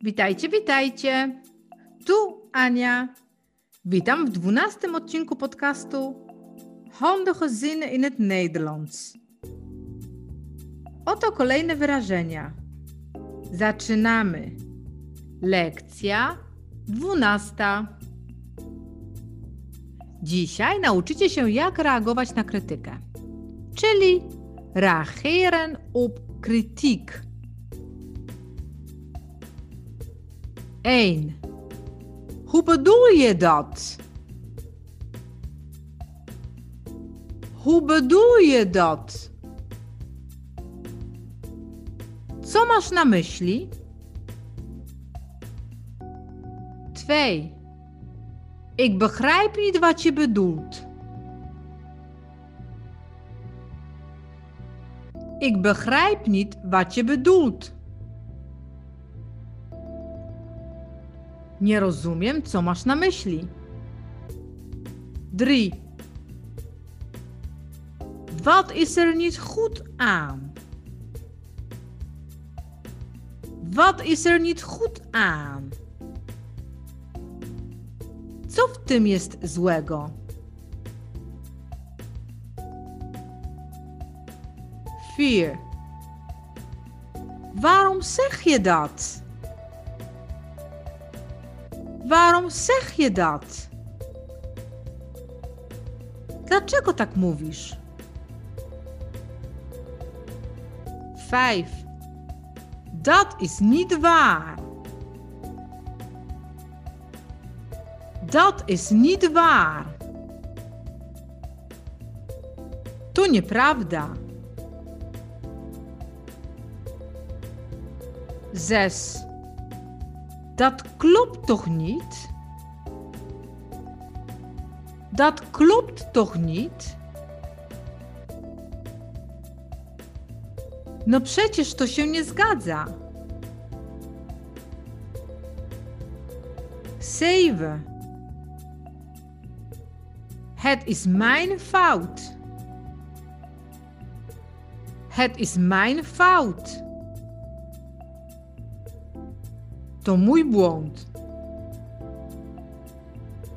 Witajcie, witajcie. Tu Ania. Witam w dwunastym odcinku podcastu Handige zinnen in het Nederlands. Oto kolejne wyrażenia. Zaczynamy. Lekcja dwunasta. Dzisiaj nauczycie się, jak reagować na krytykę, czyli reageren op kritiek. 1. Hoe bedoel je dat? Hoe bedoel je dat? Co masz na myśli? 2. Ik begrijp niet wat je bedoelt. Ik begrijp niet wat je bedoelt. Nie rozumiem, co masz na myśli. 3. Wat is er niet goed aan? Wat is er niet goed aan? Co w tym jest złego? 4. Waarom zeg je dat? Waarom zeg je dat? Dlaczego tak mówisz? 5. Dat is niet waar. Dat is niet waar. To nieprawda. 6. Dat klopt toch niet? Dat klopt toch niet? No przecież to się nie zgadza. 7. Het is mijn fout. Het is mijn fout. To mój błąd.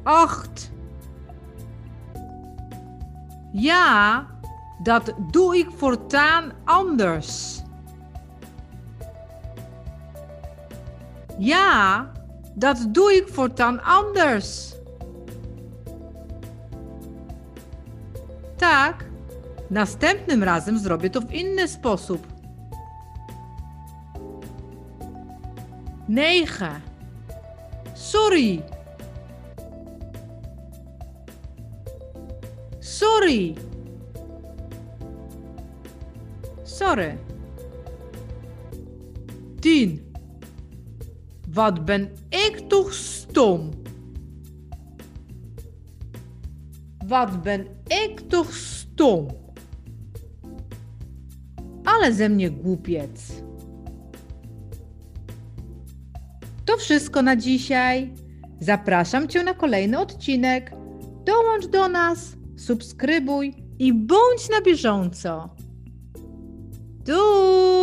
8. Ja, dat doe ik voortaan anders. Ja, dat doe ik voortaan anders. Tak, następnym razem zrobię to w inny sposób. 9. Sorry. Sorry. Sorry. 10. Wat ben ik toch stom? Wat ben ik toch stom? Ale ze mnie głupiec. To wszystko na dzisiaj. Zapraszam Cię na kolejny odcinek. Dołącz do nas, subskrybuj i bądź na bieżąco. Du!